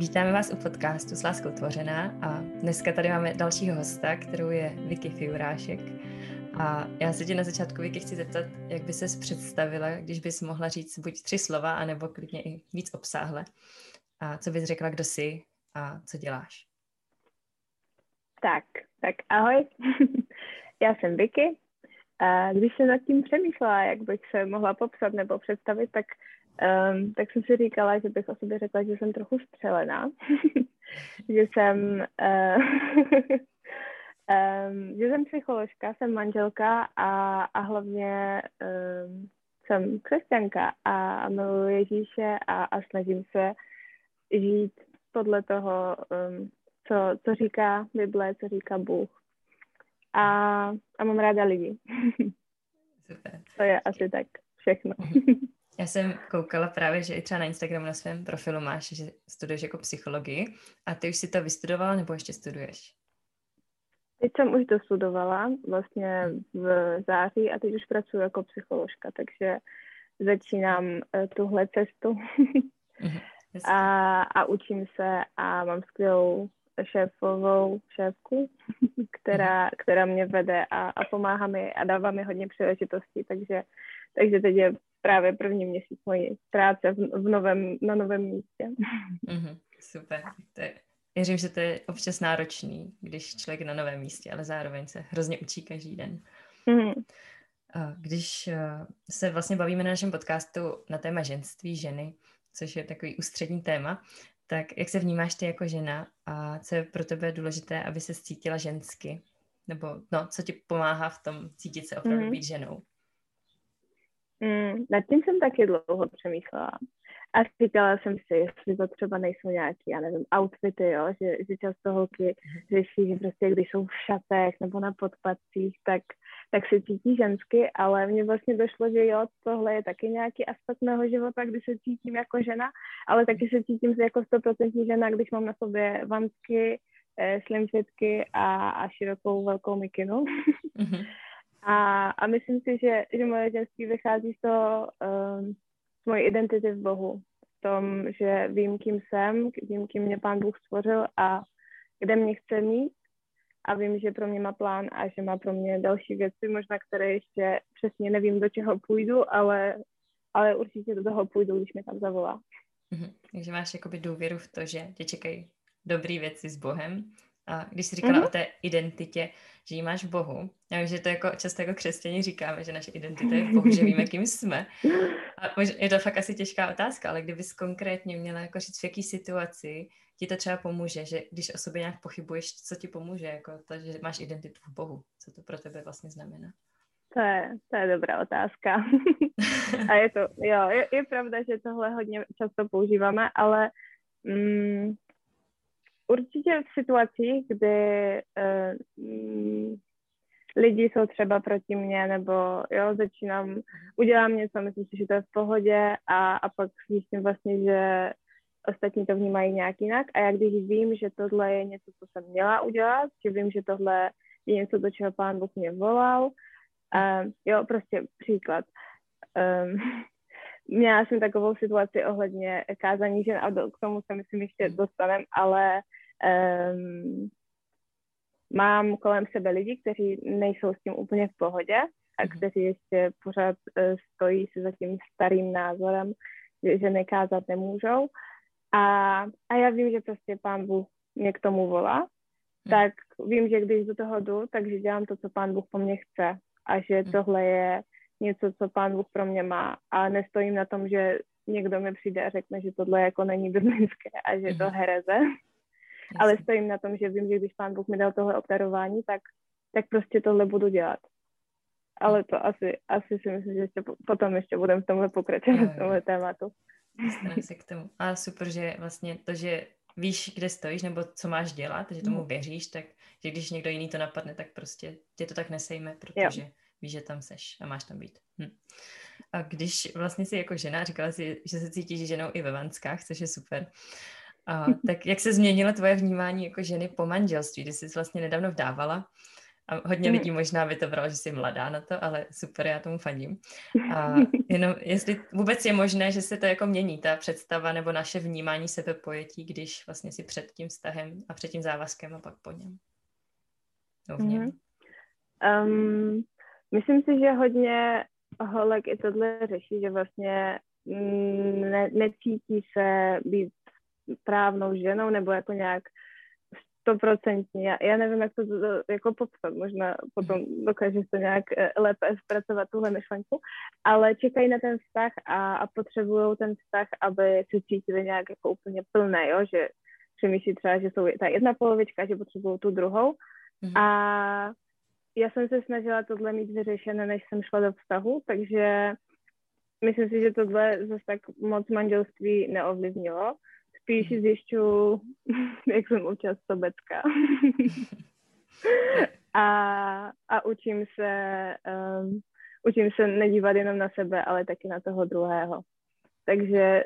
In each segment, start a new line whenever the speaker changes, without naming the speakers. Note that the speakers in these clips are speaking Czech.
Vítáme vás u podcastu s láskou tvořená a dneska tady máme dalšího hosta, kterou je Vicky Fiurášek. A já se tě na začátku, Vicky, chci zeptat, jak by ses představila, když bys mohla říct buď tři slova, anebo klidně i víc obsáhle. A co bys řekla, kdo jsi a co děláš?
Tak, tak ahoj. já jsem Vicky. A když jsem nad tím přemýšlela, jak bych se mohla popsat nebo představit, tak Um, tak jsem si říkala, že bych o sobě řekla, že jsem trochu střelená, že jsem uh, um, že jsem psycholožka, jsem manželka a, a hlavně um, jsem křesťanka a miluji Ježíše a, a snažím se žít podle toho, um, co, co říká Bible, co říká Bůh. A, a mám ráda lidi.
Super.
To je asi tak všechno.
Já jsem koukala právě, že i třeba na Instagramu na svém profilu máš, že studuješ jako psychologii. A ty už si to vystudovala nebo ještě studuješ?
Teď jsem už dostudovala vlastně v září a teď už pracuji jako psycholožka, takže začínám uh, tuhle cestu mhm, a, a učím se a mám skvělou šéfovou šéfku, která, mhm. která mě vede a, a pomáhá mi a dává mi hodně příležitostí, takže, takže teď je právě první měsíc mojí práce v, v novém, na novém místě.
Mm-hmm, super. To je, věřím, že to je občas náročný, když člověk na novém místě, ale zároveň se hrozně učí každý den. Mm-hmm. Když eh, se vlastně bavíme na našem podcastu na téma ženství, ženy, což je takový ústřední téma, tak jak se vnímáš ty jako žena a co je pro tebe důležité, aby se cítila žensky? Nebo no, co ti pomáhá v tom cítit se opravdu mm-hmm. být ženou?
Mm, nad tím jsem taky dlouho přemýšlela. A říkala jsem si, jestli to třeba nejsou nějaký, já nevím, outfity, jo, že, že často holky řeší, že prostě když jsou v šatech nebo na podpacích, tak, tak se cítí žensky, ale mně vlastně došlo, že jo, tohle je taky nějaký aspekt mého života, kdy se cítím jako žena, ale taky se cítím jako 100% žena, když mám na sobě vamsky, eh, slimfitky a, a širokou velkou mikinu. Mm-hmm. A, a myslím si, že, že moje ženství vychází z toho, um, z mojí identity v Bohu. V tom, že vím, kým jsem, vím, kým mě Pán Bůh stvořil a kde mě chce mít. A vím, že pro mě má plán a že má pro mě další věci, možná které ještě přesně nevím, do čeho půjdu, ale, ale určitě do toho půjdu, když mě tam zavolá.
Mm-hmm. Takže máš jakoby důvěru v to, že tě čekají dobré věci s Bohem a když jsi říkala mm-hmm. o té identitě, že ji máš v Bohu, já vím, že to jako často jako křesťaní říkáme, že naše identita je v Bohu, že víme, kým jsme. A je to fakt asi těžká otázka, ale kdybys konkrétně měla jako říct, v jaký situaci ti to třeba pomůže, že když o sobě nějak pochybuješ, co ti pomůže, jako to, že máš identitu v Bohu, co to pro tebe vlastně znamená?
To je, to je dobrá otázka. A je to, jo, je, je pravda, že tohle hodně často používáme, ale mm, určitě v situacích, kdy uh, lidi jsou třeba proti mně, nebo jo, začínám, udělám něco, myslím si, že to je v pohodě a, a pak zjistím vlastně, že ostatní to vnímají nějak jinak a já když vím, že tohle je něco, co jsem měla udělat, že vím, že tohle je něco, do čeho pán Bůh mě volal, um, jo, prostě příklad. Um, měla jsem takovou situaci ohledně kázání žen a k tomu se myslím ještě dostanem, ale um, mám kolem sebe lidi, kteří nejsou s tím úplně v pohodě a mhm. kteří ještě pořád uh, stojí si za tím starým názorem, že, že nekázat nemůžou. A, a já vím, že prostě pán Bůh mě k tomu volá, hmm. tak vím, že když do toho jdu, takže dělám to, co pán Bůh po mně chce a že hmm. tohle je něco, co pán Bůh pro mě má a nestojím na tom, že někdo mi přijde a řekne, že tohle jako není biblické a že to mhm. hereze ale stojím na tom, že vím, že když pán Bůh mi dal tohle obdarování, tak, tak prostě tohle budu dělat. Ale to asi, asi si myslím, že ještě potom ještě budeme v tomhle pokračovat, v tomhle tématu.
Dostaneme se k tomu. A super, že vlastně to, že víš, kde stojíš, nebo co máš dělat, že tomu hmm. věříš, tak že když někdo jiný to napadne, tak prostě tě to tak nesejme, protože jo. víš, že tam seš a máš tam být. Hm. A když vlastně si jako žena říkala si, že se cítíš ženou i ve vanskách, což je super, a, tak jak se změnilo tvoje vnímání jako ženy po manželství, kdy jsi vlastně nedávno vdávala? A hodně lidí možná by to bralo, že jsi mladá na to, ale super, já tomu fandím. A jenom, jestli vůbec je možné, že se to jako mění, ta představa nebo naše vnímání sebepojetí, když vlastně si před tím vztahem a před tím závazkem a pak po něm. No, v něm.
Um, myslím si, že hodně holek i tohle řeší, že vlastně mm, ne, necítí se být právnou ženou nebo jako nějak stoprocentně. Já, já nevím, jak to, to jako popsat, možná potom dokážeš to nějak eh, lépe zpracovat tuhle myšlenku, ale čekají na ten vztah a, a potřebují ten vztah, aby se cítili nějak jako úplně plné, jo, že přemýšlí třeba, že jsou ta jedna polovička, že potřebují tu druhou. Mm. a já jsem se snažila tohle mít vyřešené, než jsem šla do vztahu, takže myslím si, že tohle zase tak moc manželství neovlivnilo spíš zjišťu, jak jsem občas sobecká. a, a učím se, um, učím se nedívat jenom na sebe, ale taky na toho druhého. Takže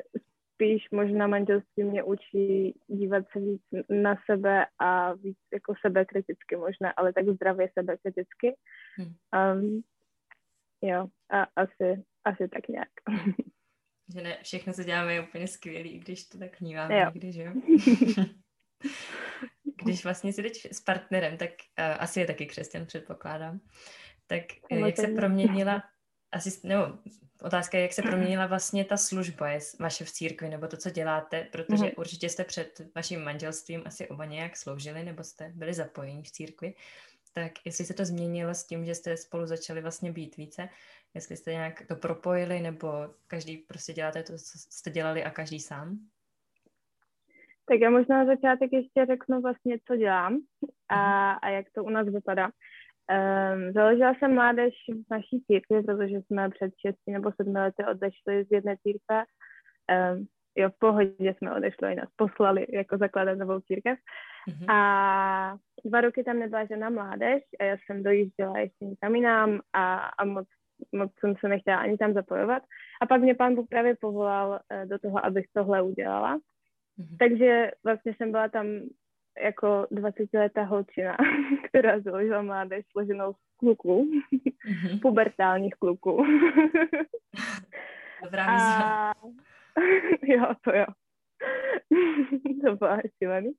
spíš možná manželství mě učí dívat se víc na sebe a víc jako sebe kriticky možná, ale tak zdravě sebe kriticky. Um, jo, a asi, asi tak nějak.
Že ne, všechno, co děláme, je úplně skvělý, když to tak vnímáme jo. někdy, že jo? když vlastně si teď s partnerem, tak uh, asi je taky křesťan, předpokládám, tak uh, jak se proměnila, asi, nebo otázka je, jak se proměnila vlastně ta služba je vaše v církvi, nebo to, co děláte, protože mm-hmm. určitě jste před vaším manželstvím asi oba nějak sloužili, nebo jste byli zapojeni v církvi, tak jestli se to změnilo s tím, že jste spolu začali vlastně být více, jestli jste nějak to propojili, nebo každý prostě děláte to, co jste dělali a každý sám?
Tak já možná na začátek ještě řeknu vlastně, co dělám a, mhm. a jak to u nás vypadá. Um, založila jsem mládež v naší církvi, protože jsme před 6 nebo 7 lety odešli z jedné církve. Um, jo, v pohodě jsme odešli, i nás poslali jako zakládat novou církev. Mm-hmm. A dva roky tam nebyla žena mládež a já jsem dojížděla ještě někam jinam a, a moc moc jsem se nechtěla ani tam zapojovat. A pak mě pán Bůh právě povolal uh, do toho, abych tohle udělala. Mm-hmm. Takže vlastně jsem byla tam jako 20-letá holčina, která založila mládež složenou z kluků, mm-hmm. pubertálních kluků.
A...
jo, to jo. to bylo šílený.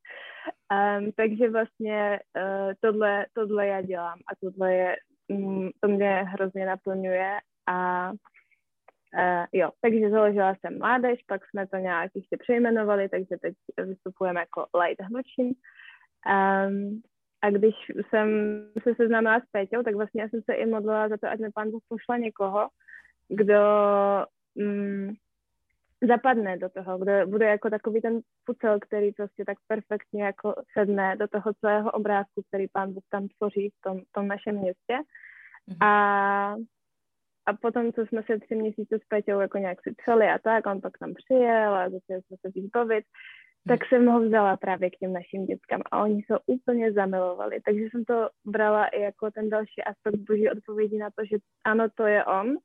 Um, takže vlastně uh, tohle, tohle já dělám a tohle je to mě hrozně naplňuje a uh, jo, takže založila jsem mládež, pak jsme to nějak ještě přejmenovali, takže teď vystupujeme jako Light Hnučin. Um, a když jsem se seznámila s Péťou, tak vlastně já jsem se i modlila za to, ať mi pán Bůh pošla někoho, kdo um, zapadne do toho, kdo bude jako takový ten pucel, který prostě tak perfektně jako sedne do toho celého obrázku, který pán Bůh tam tvoří v tom, tom našem městě. Mm-hmm. A, a potom, co jsme se tři měsíce s Peťou jako nějak si třeli a tak, on pak tam přijel a začali jsme se víc bavit, mm-hmm. tak jsem ho vzala právě k těm našim dětskám a oni se úplně zamilovali. Takže jsem to brala i jako ten další aspekt boží odpovědi na to, že ano, to je on,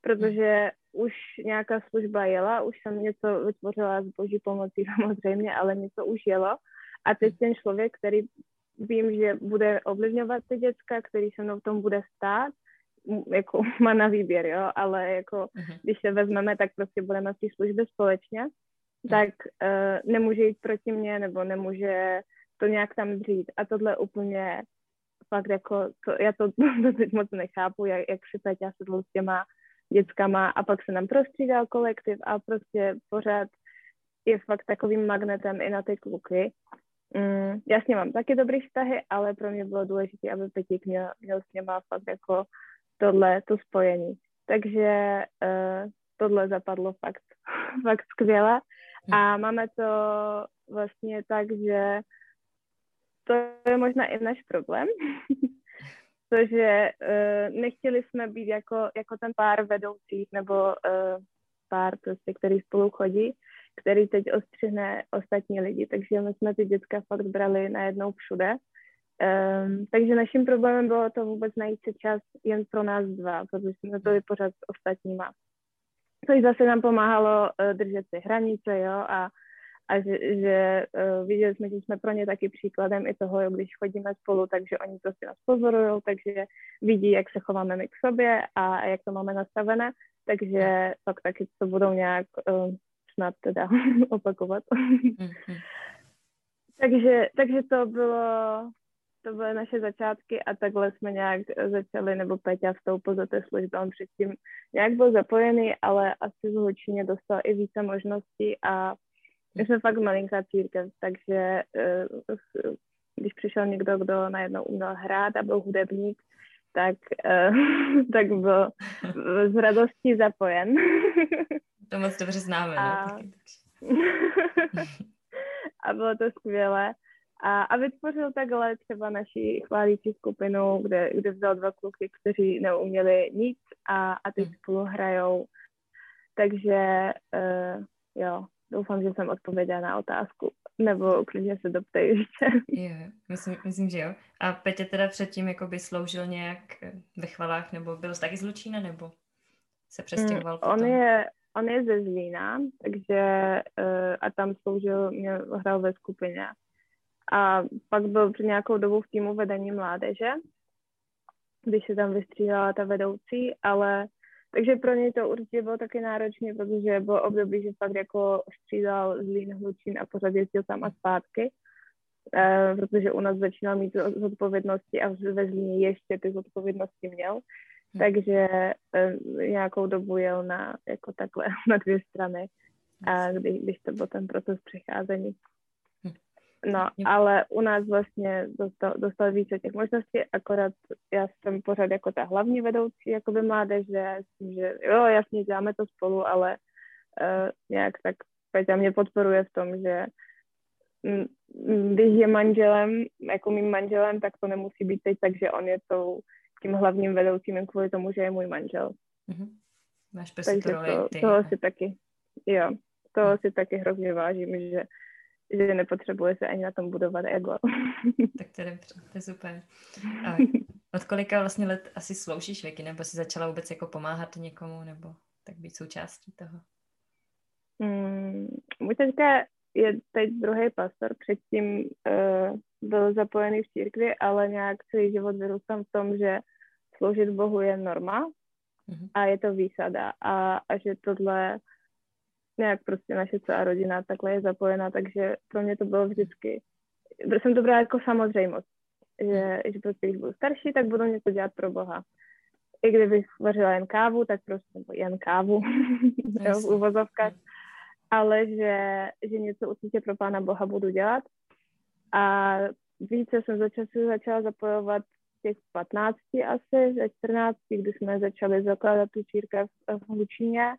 protože už nějaká služba jela, už jsem něco vytvořila s boží pomocí samozřejmě, ale něco už jelo. A teď ten člověk, který vím, že bude ovlivňovat ty děcka, který se mnou v tom bude stát, jako má na výběr, jo, ale jako uh-huh. když se vezmeme, tak prostě budeme v té službě společně, uh-huh. tak uh, nemůže jít proti mně, nebo nemůže to nějak tam dřít. A tohle úplně fakt jako, to, já to, to teď moc nechápu, jak, jak si Peťa sedl s těma dětskama a pak se nám prostřídal kolektiv a prostě pořád je fakt takovým magnetem i na ty kluky. Mm, jasně mám taky dobrý vztahy, ale pro mě bylo důležité, aby Petík měl, měl s něma fakt jako tohle, to spojení. Takže uh, tohle zapadlo fakt, fakt skvěle. A máme to vlastně tak, že to je možná i náš problém, protože uh, nechtěli jsme být jako, jako ten pár vedoucích nebo uh, pár, prostě, který spolu chodí, který teď ostřihne ostatní lidi. Takže my jsme ty děcka fakt brali najednou všude. Um, takže naším problémem bylo to vůbec najít si čas jen pro nás dva, protože jsme byli pořád s ostatníma. Což zase nám pomáhalo uh, držet si hranice, jo, a, a že, že uh, viděli jsme, že jsme pro ně taky příkladem i toho, když chodíme spolu, takže oni prostě nás pozorují, takže vidí, jak se chováme my k sobě a, jak to máme nastavené, takže pak taky to budou nějak uh, snad teda opakovat. Mm-hmm. takže, takže to bylo, to byly naše začátky a takhle jsme nějak začali, nebo Peťa vstoupil do té služby, on předtím nějak byl zapojený, ale asi Hlučíně dostal i více možností a my jsme fakt malinká církev, takže eh, když přišel někdo, kdo najednou uměl hrát a byl hudebník, tak, eh, tak byl z radostí zapojen.
To moc dobře známe. No, a... No,
a bylo to skvělé. A, a vytvořil takhle třeba naši chválící skupinu, kde, kde vzal dva kluky, kteří neuměli nic a, a teď hmm. spolu hrajou. Takže uh, jo, doufám, že jsem odpověděla na otázku. Nebo klidně se doptej ještě.
Jo, myslím, myslím, že jo. A Petě teda předtím jako by sloužil nějak ve chvalách, nebo byl taky z Lučína, nebo se přestěhoval mm,
On je, on je ze Zlína, takže uh, a tam sloužil, mě hrál ve skupině. A pak byl před nějakou dobu v týmu vedení mládeže, když se tam vystřídala ta vedoucí, ale takže pro něj to určitě bylo taky náročné, protože bylo období, že fakt jako střídal Zlín, Hlučín a pořád jezdil tam a zpátky, e, protože u nás začínal mít zodpovědnosti a ve Zlíně ještě ty zodpovědnosti měl. Hmm. Takže e, nějakou dobu jel na, jako takhle, na dvě strany, a když, když to byl ten proces přecházení. No, ale u nás vlastně dostal, dostal více těch možností, akorát já jsem pořád jako ta hlavní vedoucí jakoby mládeže, že jo, jasně děláme to spolu, ale uh, nějak tak Peťa mě podporuje v tom, že m, když je manželem, jako mým manželem, tak to nemusí být teď tak, že on je tou, tím hlavním vedoucím kvůli tomu, že je můj manžel.
Mm-hmm. Máš Takže
to, toho si taky, jo, toho mm. si taky hrozně vážím, že že nepotřebuje se ani na tom budovat ego.
tak to je dobře, to je super. A od kolika vlastně let asi sloužíš věky, nebo jsi začala vůbec jako pomáhat někomu, nebo tak být součástí toho?
Hmm, můj teďka je teď druhý pastor, předtím uh, byl zapojený v církvi, ale nějak celý život vyrůstám v tom, že sloužit Bohu je norma mm-hmm. a je to výsada a, a že tohle nějak prostě naše celá rodina takhle je zapojená, takže pro mě to bylo vždycky, jsem to brala jako samozřejmost, že, že prostě když budu starší, tak budu něco dělat pro Boha. I kdybych vařila jen kávu, tak prostě jen kávu jo, v uvozovkách, ale že, že něco určitě pro Pána Boha budu dělat. A více jsem za času začala zapojovat těch 15 asi, ze 14, kdy jsme začali zakládat tu církev v Lučíně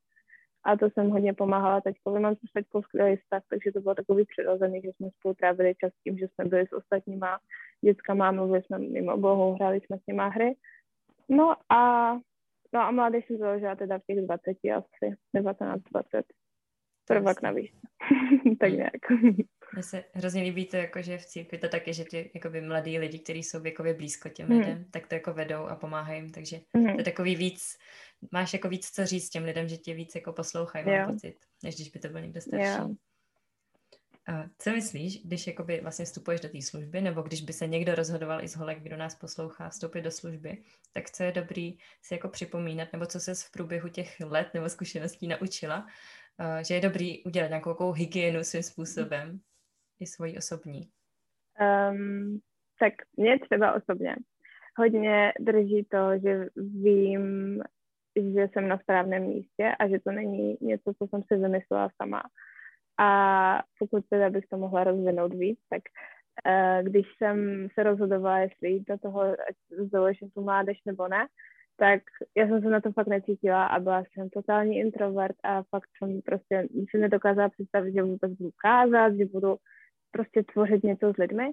a to jsem hodně pomáhala teďkovi. Mám s teďkou skvělý vztah, takže to bylo takový přirozený, že jsme spolu trávili čas tím, že jsme byli s ostatníma dětskama, mluvili jsme mimo Bohu, hráli jsme s nima hry. No a, no a mládež jsem založila teda v těch 20 asi, 19, 20. Prvak navíc. tak hmm. nějak.
Mně se hrozně líbí to, jako, že v církvi to taky, že ty jakoby, mladí lidi, kteří jsou věkově blízko těm mm. lidem, tak to jako vedou a pomáhají jim, takže mm. to je takový víc, máš jako víc co říct těm lidem, že tě víc jako poslouchají, mám yeah. pocit, než když by to byl někdo starší. Yeah. A co myslíš, když jakoby vlastně vstupuješ do té služby, nebo když by se někdo rozhodoval i z holek, kdo nás poslouchá, vstoupit do služby, tak co je dobrý si jako připomínat, nebo co se v průběhu těch let nebo zkušeností naučila, že je dobrý udělat nějakou hygienu svým způsobem, i svojí osobní?
Um, tak mě třeba osobně hodně drží to, že vím, že jsem na správném místě a že to není něco, co jsem si vymyslela sama. A pokud teda bych to mohla rozvinout víc, tak uh, když jsem se rozhodovala, jestli jít do toho, ať založím tu mládež nebo ne, tak já jsem se na to fakt necítila a byla jsem totální introvert a fakt jsem prostě si nedokázala představit, že vůbec budu kázat, že budu prostě tvořit něco s lidmi.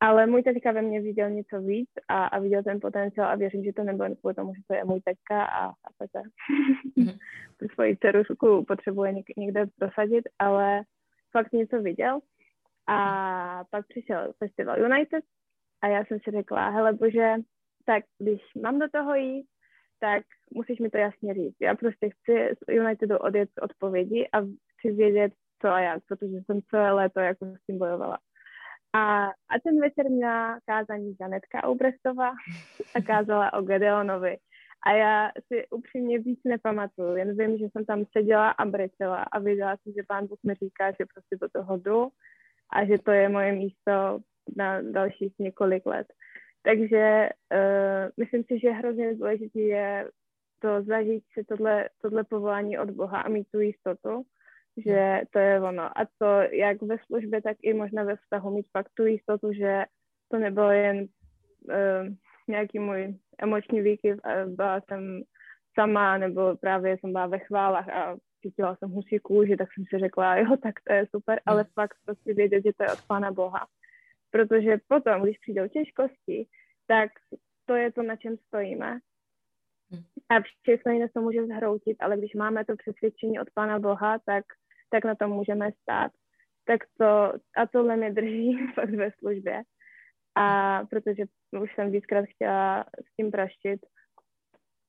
Ale můj teďka ve mně viděl něco víc a, a viděl ten potenciál a věřím, že to nebylo kvůli tomu, že to je můj teďka a, a tak mm-hmm. tu svoji dcerušku potřebuje něk, někde prosadit, ale fakt něco viděl. A pak přišel festival United a já jsem si řekla, hele bože, tak když mám do toho jít, tak musíš mi to jasně říct. Já prostě chci z Unitedu odjet odpovědi a chci vědět, co a jak, protože jsem celé léto jako s tím bojovala. A, a ten večer měla kázání Janetka Oubrestová a kázala o Gedeonovi. A já si upřímně víc nepamatuju, jen vím, že jsem tam seděla a brečela a viděla jsem, že pán Bůh mi říká, že prostě do toho jdu a že to je moje místo na dalších několik let. Takže uh, myslím si, že hrozně důležité je to zažít si tohle, tohle povolání od Boha a mít tu jistotu, že to je ono. A to jak ve službě, tak i možná ve vztahu mít fakt tu jistotu, že to nebylo jen uh, nějaký můj emoční výkyv, byla jsem sama, nebo právě jsem byla ve chválách a cítila jsem husí kůži, tak jsem si řekla, jo, tak to je super, ale hmm. fakt prostě vědět, že to je od Pána Boha. Protože potom, když přijdou těžkosti, tak to je to, na čem stojíme. Hmm. A všechno jiné se může zhroutit, ale když máme to přesvědčení od Pána Boha, tak, tak na tom můžeme stát. Tak to, a tohle mě drží fakt ve službě. A protože už jsem víckrát chtěla s tím praštit,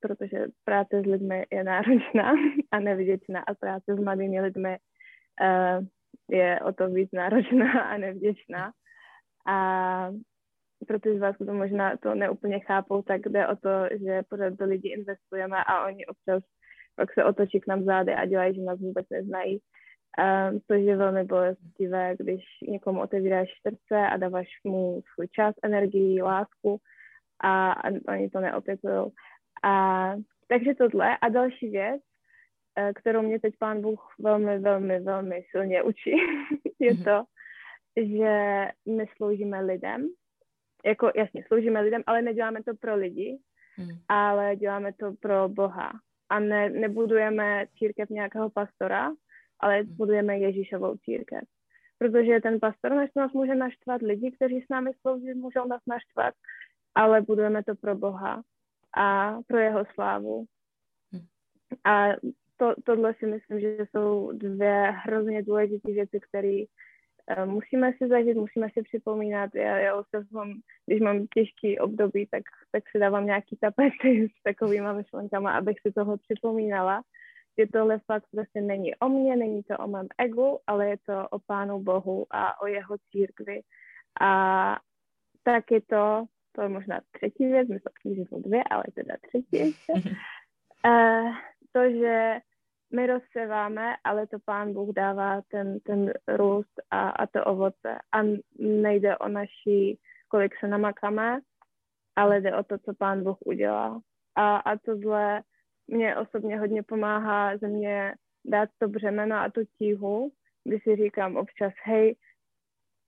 protože práce s lidmi je náročná a nevděčná a práce s mladými lidmi uh, je o to víc náročná a nevděčná. A pro ty z vás, kdo možná to neúplně chápou, tak jde o to, že pořád do lidí investujeme a oni občas pak se otočí k nám zády a dělají, že nás vůbec neznají. Um, což je velmi bolestivé, když někomu otevíráš srdce a dáváš mu svůj čas, energii, lásku a, a oni to neopětují. A, takže tohle. A další věc, eh, kterou mě teď pán Bůh velmi, velmi, velmi silně učí, je mhm. to, že my sloužíme lidem. Jako, jasně, sloužíme lidem, ale neděláme to pro lidi, mm. ale děláme to pro Boha. A ne, nebudujeme církev nějakého pastora, ale mhm. budujeme Ježíšovou církev. Protože ten pastor nás může naštvat, lidi, kteří s námi slouží, můžou nás naštvat, ale budujeme to pro Boha a pro jeho slávu. Hm. A to, tohle si myslím, že jsou dvě hrozně důležité věci, které uh, musíme si zažít, musíme si připomínat. Já, já mám, když mám těžký období, tak, tak si dávám nějaký tapety s takovými myšlenkami, abych si toho připomínala. Že tohle fakt prostě není o mně, není to o mém egu, ale je to o Pánu Bohu a o jeho církvi. A tak je to to je možná třetí věc, že jsou dvě, ale teda třetí ještě. Uh, to, že my rozseváme, ale to pán Bůh dává ten, ten růst a, a to ovoce. A nejde o naší, kolik se namakáme, ale jde o to, co pán Bůh udělá. A, a tohle mě osobně hodně pomáhá ze mě dát to břemeno a tu tíhu, kdy si říkám občas, hej,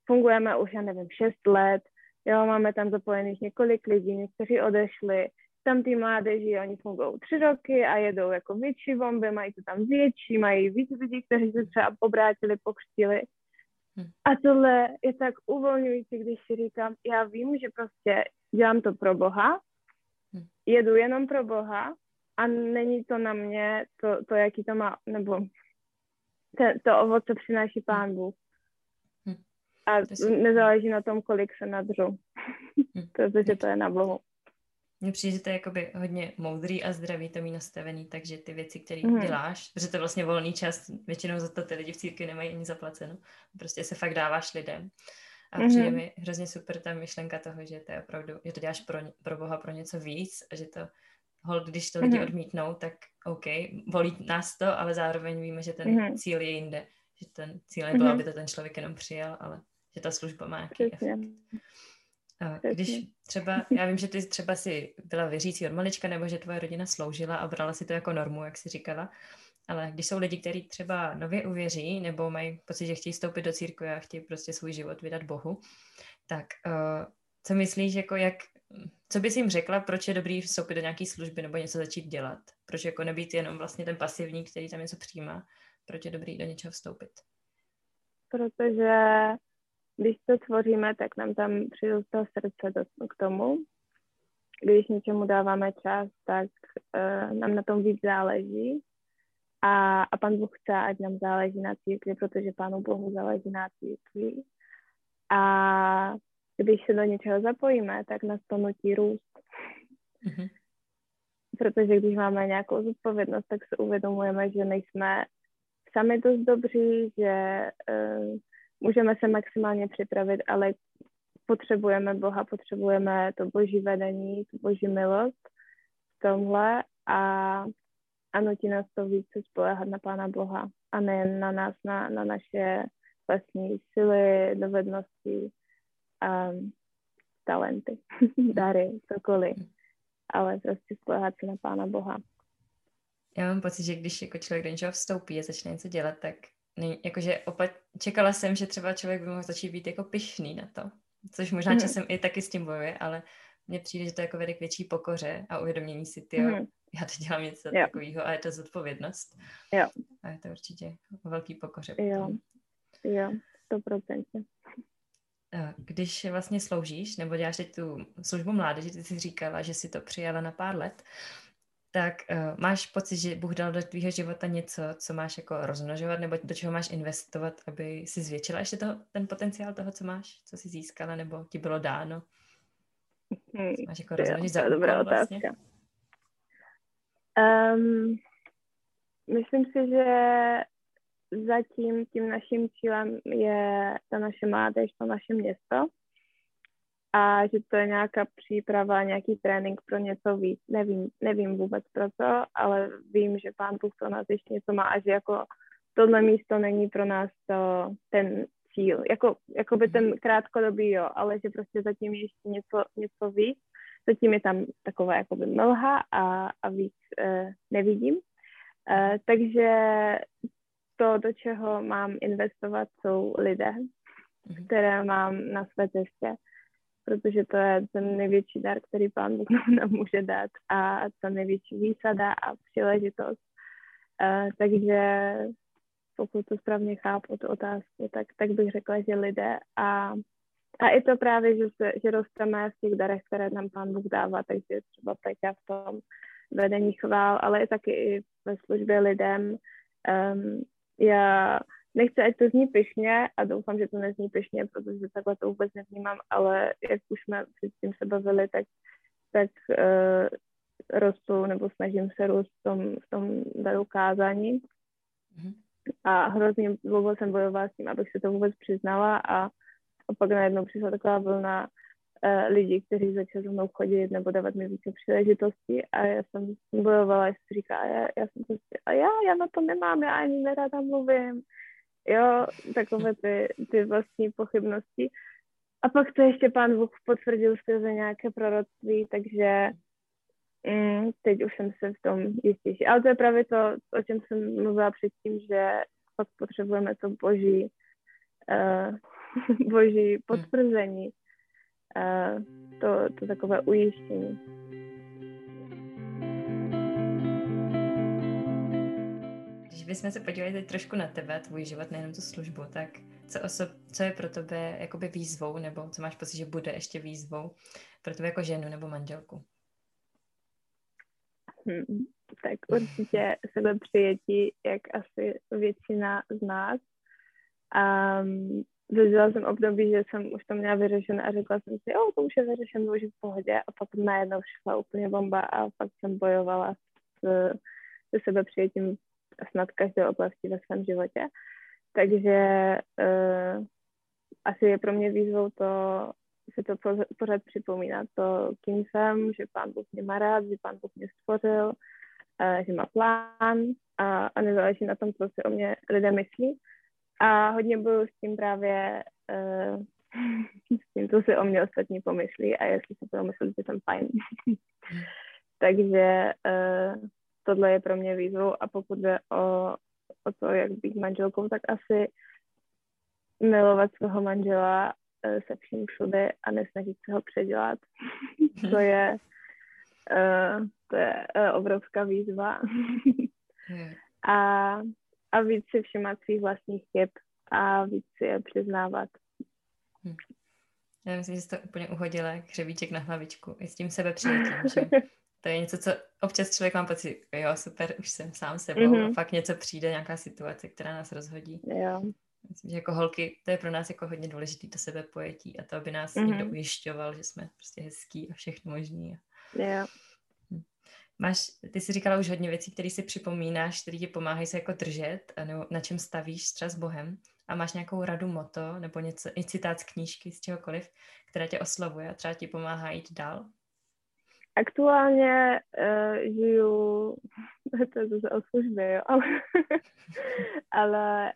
fungujeme už, já nevím, šest let, Jo, máme tam zapojených několik lidí, někteří odešli, tam ty mládeži, oni fungují tři roky a jedou jako větší bomby, mají to tam větší, mají víc lidí, kteří se třeba obrátili, pokřtili. Hmm. A tohle je tak uvolňující, když si říkám, já vím, že prostě dělám to pro Boha, hmm. jedu jenom pro Boha a není to na mě to, to jaký to má, nebo to, to ovoce přináší Pán Bůh. A nezáleží na tom, kolik se nadřu, hm. protože to je na Bohu.
Mně přijde, že to je jakoby hodně moudrý a zdravý to mít nastavený, takže ty věci, které mm. děláš, protože to je vlastně volný čas, většinou za to ty lidi v církvi nemají ani zaplaceno, prostě se fakt dáváš lidem. A mm-hmm. přijde mi hrozně super ta myšlenka toho, že to je opravdu, že to děláš pro, pro Boha, pro něco víc a že to, hold, když to lidi mm-hmm. odmítnou, tak OK, volí nás to, ale zároveň víme, že ten mm-hmm. cíl je jinde, že ten cíl nebyl, mm-hmm. aby to ten člověk jenom přijal, ale že ta služba má nějaký efekt. Když třeba, já vím, že ty třeba si byla věřící od malička, nebo že tvoje rodina sloužila a brala si to jako normu, jak si říkala, ale když jsou lidi, kteří třeba nově uvěří, nebo mají pocit, že chtějí vstoupit do církve a chtějí prostě svůj život vydat Bohu, tak uh, co myslíš, jako jak, co bys jim řekla, proč je dobrý vstoupit do nějaké služby nebo něco začít dělat? Proč jako nebýt jenom vlastně ten pasivní, který tam něco přijímá? Proč je dobrý do něčeho vstoupit?
Protože když to tvoříme, tak nám tam přirůstá srdce k tomu. Když něčemu dáváme čas, tak uh, nám na tom víc záleží. A, a pan Bůh chce, ať nám záleží na církvi, protože pánu Bohu záleží na církvi. A když se do něčeho zapojíme, tak nás to nutí růst. Mm-hmm. Protože když máme nějakou zodpovědnost, tak se uvědomujeme, že nejsme sami dost dobří, že uh, můžeme se maximálně připravit, ale potřebujeme Boha, potřebujeme to boží vedení, tu boží milost v tomhle a, a nutí nás to více spolehat na Pána Boha a nejen na nás, na, na naše vlastní síly, dovednosti, a talenty, dary, cokoliv, ale prostě spolehat se na Pána Boha.
Já mám pocit, že když jako člověk do něčeho vstoupí a začne něco dělat, tak ne, jakože opat, čekala jsem, že třeba člověk by mohl začít být jako pišný na to, což možná mm. časem i taky s tím bojuje, ale mně přijde, že to jako vede k větší pokoře a uvědomění si, ty, mm. já teď dělám něco jo. takového a je to zodpovědnost.
Jo.
A je to určitě velký pokoře.
Jo, jo, stoprocentně.
Když vlastně sloužíš, nebo děláš teď tu službu mládeže, ty jsi říkala, že si to přijala na pár let, tak uh, máš pocit, že Bůh dal do tvého života něco, co máš jako rozmnožovat, nebo do čeho máš investovat, aby si zvětšila ještě toho, ten potenciál toho, co máš, co jsi získala, nebo ti bylo dáno?
Hmm, máš jako rozmnožit za dobrá vlastně? otázka. Um, myslím si, že zatím tím naším cílem je ta naše mládež, to naše město a že to je nějaká příprava, nějaký trénink pro něco víc. Nevím, nevím vůbec pro co, ale vím, že pán Bůh pro nás ještě něco má a že jako tohle místo není pro nás to, ten cíl. Jako, jako by ten krátkodobý, jo, ale že prostě zatím ještě něco, něco víc. Zatím je tam taková jakoby mlha a, a víc eh, nevidím. Eh, takže to, do čeho mám investovat, jsou lidé, mhm. které mám na své cestě protože to je ten největší dar, který pán Bůh nám může dát a ta největší výsada a příležitost. Uh, takže pokud to správně chápu, tu otázku, tak, tak bych řekla, že lidé a, a i to právě, že, se, že rosteme v těch darech, které nám pán Bůh dává, takže třeba teď v tom vedení chvál, ale i taky i ve službě lidem. Um, já nechci, ať to zní pyšně a doufám, že to nezní pyšně, protože takhle to vůbec nevnímám, ale jak už jsme předtím se bavili, tak, tak uh, rostu nebo snažím se růst v tom, v tom daru kázání. Mm-hmm. A hrozně dlouho jsem bojovala s tím, abych se to vůbec přiznala a, a pak najednou přišla taková vlna uh, lidí, kteří začali se mnou chodit nebo dávat mi více příležitostí a já jsem bojovala, jestli říká, já, já jsem prostě, a já, já na to nemám, já ani nerada mluvím, jo, takové ty, ty vlastní pochybnosti. A pak to ještě pán Bůh potvrdil skrze nějaké proroctví, takže mm, teď už jsem se v tom jistější. Ale to je právě to, o čem jsem mluvila předtím, že pak potřebujeme to boží, uh, boží potvrzení, uh, to, to takové ujištění.
bychom se podívali teď trošku na tebe, tvůj život, nejenom tu službu, tak co, osob, co je pro tebe jakoby výzvou, nebo co máš pocit, že bude ještě výzvou pro tebe jako ženu nebo manželku?
Hmm, tak určitě přijetí, jak asi většina z nás. Um, zažila jsem období, že jsem už to měla vyřešené a řekla jsem si, jo, to už je vyřešené, už je v pohodě a pak najednou šla úplně bomba a pak jsem bojovala s, se přijetím snad každé oblasti ve svém životě. Takže uh, asi je pro mě výzvou to si to pořád připomínat, to, kým jsem, že pán Bůh mě má rád, že pán Bůh mě stvořil, uh, že má plán a, a nezáleží na tom, co si o mě lidé myslí. A hodně boju s tím právě, uh, s tím, co si o mě ostatní pomyslí a jestli si to myslí, že jsem fajn. Takže uh, tohle je pro mě výzvou a pokud jde o, o to, jak být manželkou, tak asi milovat svého manžela uh, se vším všude a nesnažit se ho předělat. to je, uh, to je uh, obrovská výzva. a, a víc si všímat svých vlastních chyb a víc si je přiznávat.
Hm. Já myslím, že jsi to úplně uhodila jak hřebíček na hlavičku. I s tím sebe přijetím, že to je něco, co občas člověk má pocit, jo, super, už jsem sám sebou mm-hmm. a pak něco přijde, nějaká situace, která nás rozhodí.
Jo.
Myslím, že jako holky, to je pro nás jako hodně důležité, to sebepojetí a to, aby nás mm-hmm. někdo ujišťoval, že jsme prostě hezký a všechno možný.
Jo.
Máš, ty jsi říkala už hodně věcí, které si připomínáš, které ti pomáhají se jako držet, nebo na čem stavíš třeba s Bohem. A máš nějakou radu, moto, nebo něco, i citát z knížky, z čehokoliv, která tě oslovuje a třeba ti pomáhá jít dál?
Aktuálně uh, žiju, to je zase o službě, jo, ale, ale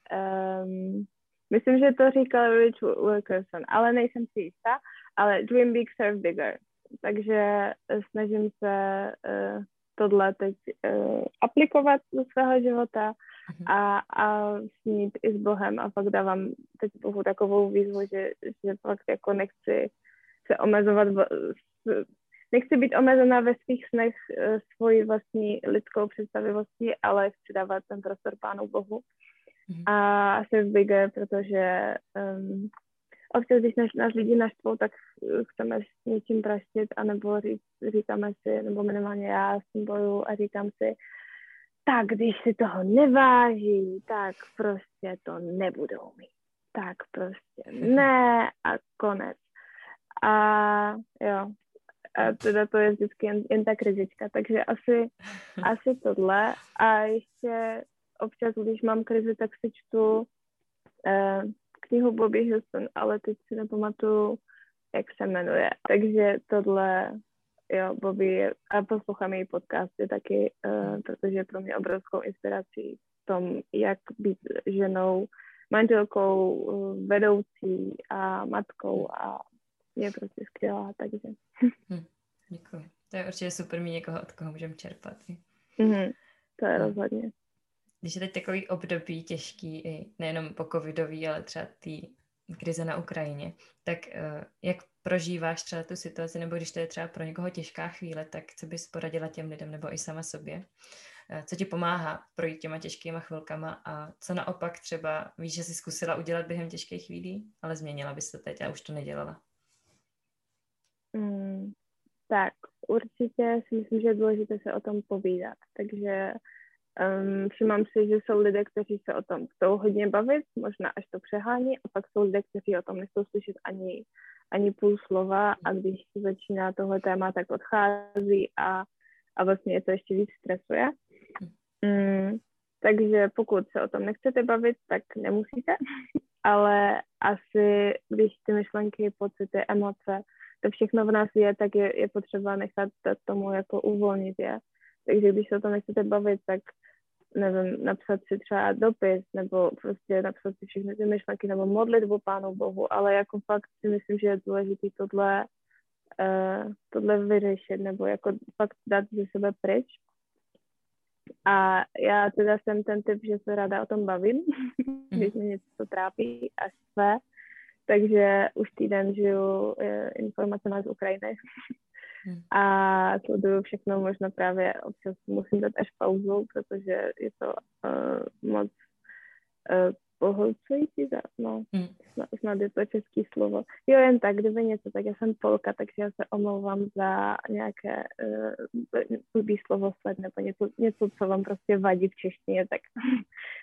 um, myslím, že to říkal Rich Wilkerson, ale nejsem si jistá, ale dream big, serve bigger. Takže snažím se uh, tohle teď uh, aplikovat do svého života mhm. a, a snít i s Bohem a fakt dávám teď Bohu takovou výzvu, že, že fakt jako nechci se omezovat nechci být omezená ve svých snech uh, svoji vlastní lidskou představivostí, ale chci dávat ten prostor Pánu Bohu. Mm-hmm. A asi v bigger, protože um, občas, když nás, nás lidi naštvou, tak chceme s něčím praštit, anebo říct, říkáme si, nebo minimálně já s tím boju a říkám si, tak když si toho neváží, tak prostě to nebudou mít. Tak prostě ne a konec. A jo, a teda to je vždycky jen, jen ta krizička, takže asi, asi tohle. A ještě občas, když mám krizi, tak si čtu eh, knihu Bobby Houston, ale teď si nepamatuju, jak se jmenuje. Takže tohle, jo, Bobby, a poslouchám její podcasty taky, eh, protože je pro mě obrovskou inspirací v tom, jak být ženou, manželkou, eh, vedoucí a matkou a je prostě skvělá, takže.
Hm, děkuji. To je určitě super mít někoho, od koho můžeme čerpat.
Mm-hmm, to je rozhodně.
Když je teď takový období těžký, i nejenom po covidový, ale třeba ty krize na Ukrajině, tak uh, jak prožíváš třeba tu situaci, nebo když to je třeba pro někoho těžká chvíle, tak co bys poradila těm lidem, nebo i sama sobě? Uh, co ti pomáhá projít těma těžkýma chvilkama a co naopak třeba víš, že jsi zkusila udělat během těžkých chvílí, ale změnila bys to teď a už to nedělala?
Mm, tak určitě si myslím, že je důležité se o tom povídat. Takže um, všimám si, že jsou lidé, kteří se o tom chcou hodně bavit, možná až to přehání, a pak jsou lidé, kteří o tom nechcou slyšet ani, ani půl slova a když začíná tohle téma, tak odchází a, a vlastně je to ještě víc stresuje. Um, takže pokud se o tom nechcete bavit, tak nemusíte, ale asi když ty myšlenky, pocity, emoce to všechno v nás je, tak je, je potřeba nechat tomu jako uvolnit je. Takže když se o tom nechcete bavit, tak nevím, napsat si třeba dopis, nebo prostě napsat si všechny ty myšlenky, nebo modlitbu Pánu Bohu, ale jako fakt si myslím, že je důležité tohle, uh, tohle vyřešit, nebo jako fakt dát ze sebe pryč. A já teda jsem ten typ, že se ráda o tom bavím, mm-hmm. když mě něco trápí až své, takže už týden žiju eh, informacemi z Ukrajiny. Hmm. A sleduju všechno, možná právě občas musím dát až pauzu, protože je to uh, moc uh, pohlcující, no, hmm. snad, snad je to český slovo. Jo, jen tak, kdyby něco, tak já jsem Polka, takže já se omlouvám za nějaké uh, slovo sled nebo něco, něco, co vám prostě vadí v češtině, tak,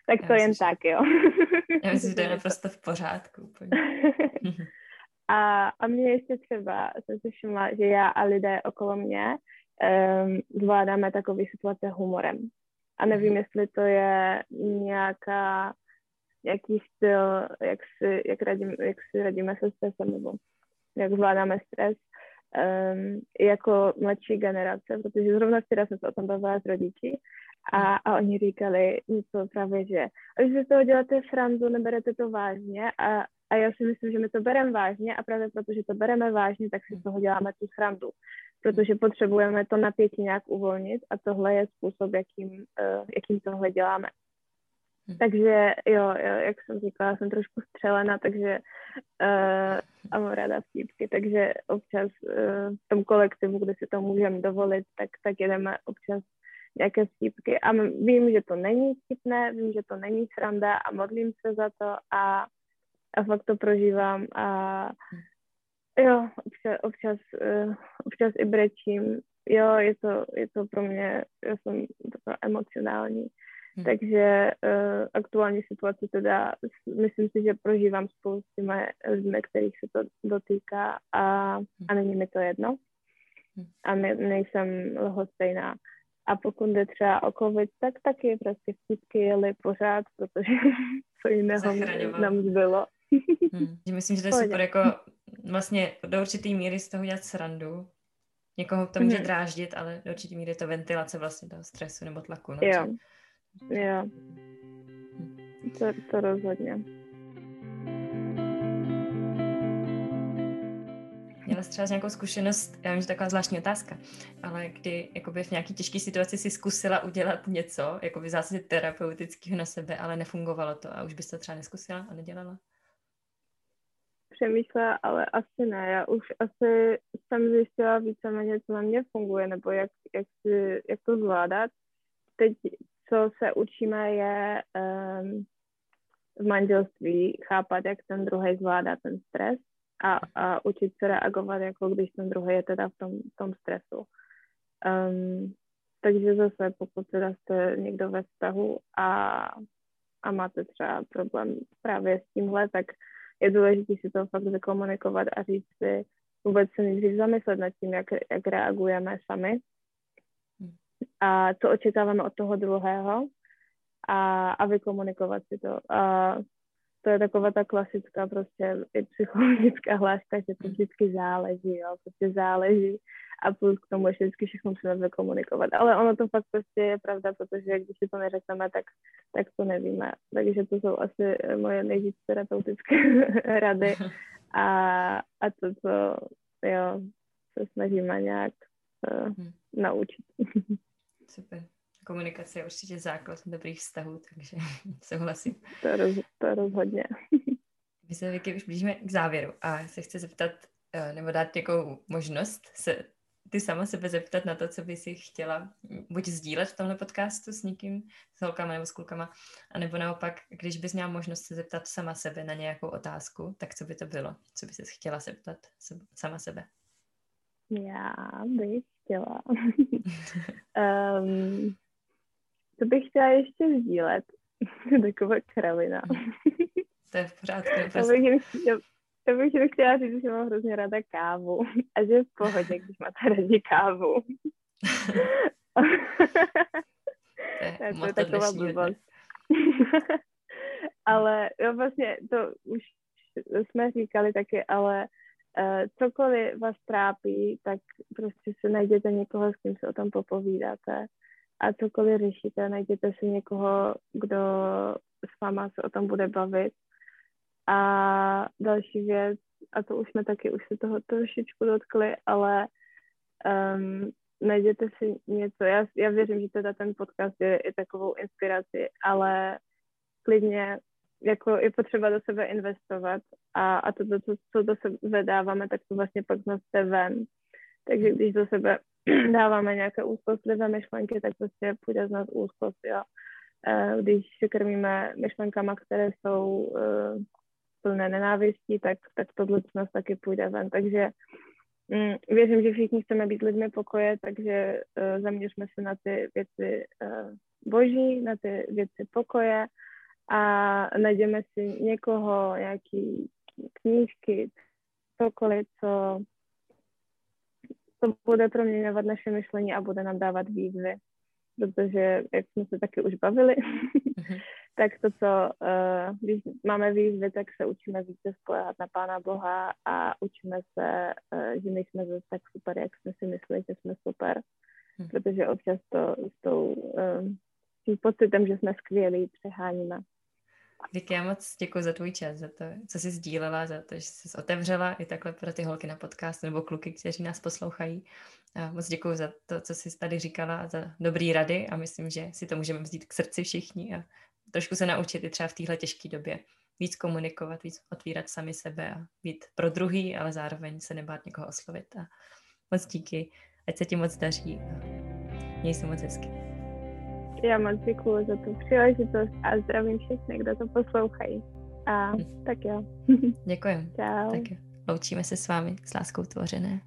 tak to jen tak, jo.
já myslím, že to je naprosto v pořádku.
a, a mě ještě třeba, jsem si všimla, že já a lidé okolo mě um, zvládáme takové situace humorem. A nevím, mhm. jestli to je nějaká jaký styl, jak si, jak, radím, jak si radíme se stresem nebo jak zvládáme stres um, jako mladší generace, protože zrovna včera jsem se o tom bavila s rodiči a, a oni říkali něco právě, že když si z toho děláte srandu, neberete to vážně a, a já si myslím, že my to bereme vážně a právě protože to bereme vážně, tak si z toho děláme tu srandu, protože potřebujeme to napětí nějak uvolnit a tohle je způsob, jakým, uh, jakým tohle děláme. Hm. Takže jo, jo, jak jsem říkala, jsem trošku střelena, takže uh, a mám ráda vtípky, takže občas uh, v tom kolektivu, kde si to můžeme dovolit, tak, tak jedeme občas nějaké vtípky a vím, že to není vtipné, vím, že to není sranda a modlím se za to a, a fakt to prožívám a hm. jo, občas, občas, uh, občas i brečím, jo, je to, je to pro mě, já jsem taková emocionální, Hmm. Takže uh, aktuální situaci teda myslím si, že prožívám spolu s těmi lidmi, kterých se to dotýká a, a hmm. není mi to jedno. Hmm. A ne, nejsem lhostejná. A pokud jde třeba o covid, tak taky prostě vtipky jeli pořád, protože co jiného nám zbylo.
Hmm. Myslím, že to je super jako vlastně do určitý míry z toho dělat srandu. Někoho to může hmm. dráždit, ale do určitý míry je to ventilace vlastně toho stresu nebo tlaku. No,
jo, jo. To, to rozhodně.
Měla jsi třeba nějakou zkušenost, já vím, že taková zvláštní otázka, ale kdy jakoby v nějaké těžké situaci si zkusila udělat něco, jako by zase terapeutického na sebe, ale nefungovalo to a už bys to třeba neskusila a nedělala?
Přemýšlela, ale asi ne. Já už asi jsem zjistila víceméně, co na mě funguje, nebo jak, jak, si, jak to zvládat. Teď, co se učíme, je um, v manželství chápat, jak ten druhý zvládá ten stres a, a učit se reagovat, jako když ten druhý je teda v tom, tom stresu. Um, takže zase, pokud teda jste někdo ve vztahu a, a máte třeba problém právě s tímhle, tak je důležité si to fakt vykomunikovat a říct si, vůbec se nejdřív zamyslet nad tím, jak, jak reagujeme sami a co očekáváme od toho druhého a, a vykomunikovat si to. A to je taková ta klasická prostě i psychologická hláška, že to vždycky záleží, jo, prostě záleží a plus k tomu ještě vždycky všechno musíme vykomunikovat. Ale ono to fakt prostě je pravda, protože když si to neřekneme, tak, tak to nevíme. Takže to jsou asi moje nejvíc terapeutické rady a, a to, co jo, se snažíme nějak uh, hmm. naučit.
Super komunikace je určitě základ dobrých vztahů, takže souhlasím.
To, roz, to rozhodně.
My se Vicky už blížíme k závěru a se chci zeptat, eh, nebo dát nějakou možnost se ty sama sebe zeptat na to, co by si chtěla buď sdílet v tomhle podcastu s někým, s holkama nebo s klukama, anebo naopak, když bys měla možnost se zeptat sama sebe na nějakou otázku, tak co by to bylo? Co by se chtěla zeptat sama sebe?
Já bych chtěla. um, To bych chtěla ještě sdílet. Taková kravina.
to je v pořádku.
Já bych, já, já bych chtěla říct, že mám hrozně ráda kávu. A že je v pohodě, když máte rádi kávu.
to je, to je taková blbost.
ale jo, vlastně to už jsme říkali taky, ale uh, cokoliv vás trápí, tak prostě se najděte někoho, s kým se o tom popovídáte a cokoliv řešíte, najděte si někoho, kdo s váma se o tom bude bavit. A další věc, a to už jsme taky, už se toho trošičku dotkli, ale um, najděte si něco, já, já věřím, že teda ten podcast je i takovou inspiraci, ale klidně jako je potřeba do sebe investovat a, a to, co, co do sebe dáváme, tak to vlastně pak noste ven. Takže když do sebe dáváme nějaké úzkostlivé myšlenky, tak prostě půjde z nás úzkost, jo. Eh, když se krmíme myšlenkama, které jsou uh, plné nenávistí, tak, tak tohle z nás taky půjde ven. Takže um, věřím, že všichni chceme být lidmi pokoje, takže uh, zaměřme se na ty věci boží, na ty věci pokoje a najdeme si někoho, nějaký knížky, cokoliv, co to bude proměňovat naše myšlení a bude nám dávat výzvy. Protože, jak jsme se taky už bavili, mm-hmm. tak to, co, uh, když máme výzvy, tak se učíme více spolehat na Pána Boha a učíme se, uh, že nejsme zase tak super, jak jsme si mysleli, že jsme super. Mm-hmm. Protože občas to s tou, uh, tím pocitem, že jsme skvělí, přeháníme.
Vicky, já moc děkuji za tvůj čas, za to, co jsi sdílela, za to, že jsi otevřela i takhle pro ty holky na podcast nebo kluky, kteří nás poslouchají. A moc děkuji za to, co jsi tady říkala, za dobrý rady a myslím, že si to můžeme vzít k srdci všichni a trošku se naučit i třeba v téhle těžké době víc komunikovat, víc otvírat sami sebe a být pro druhý, ale zároveň se nebát někoho oslovit. A moc díky, ať se ti moc daří a měj se moc hezky.
Já moc děkuji za tu příležitost a zdravím všechny, kdo to poslouchají. A hm. tak jo.
Děkujem.
Čau.
Tak jo. Loučíme se s vámi s láskou tvořené.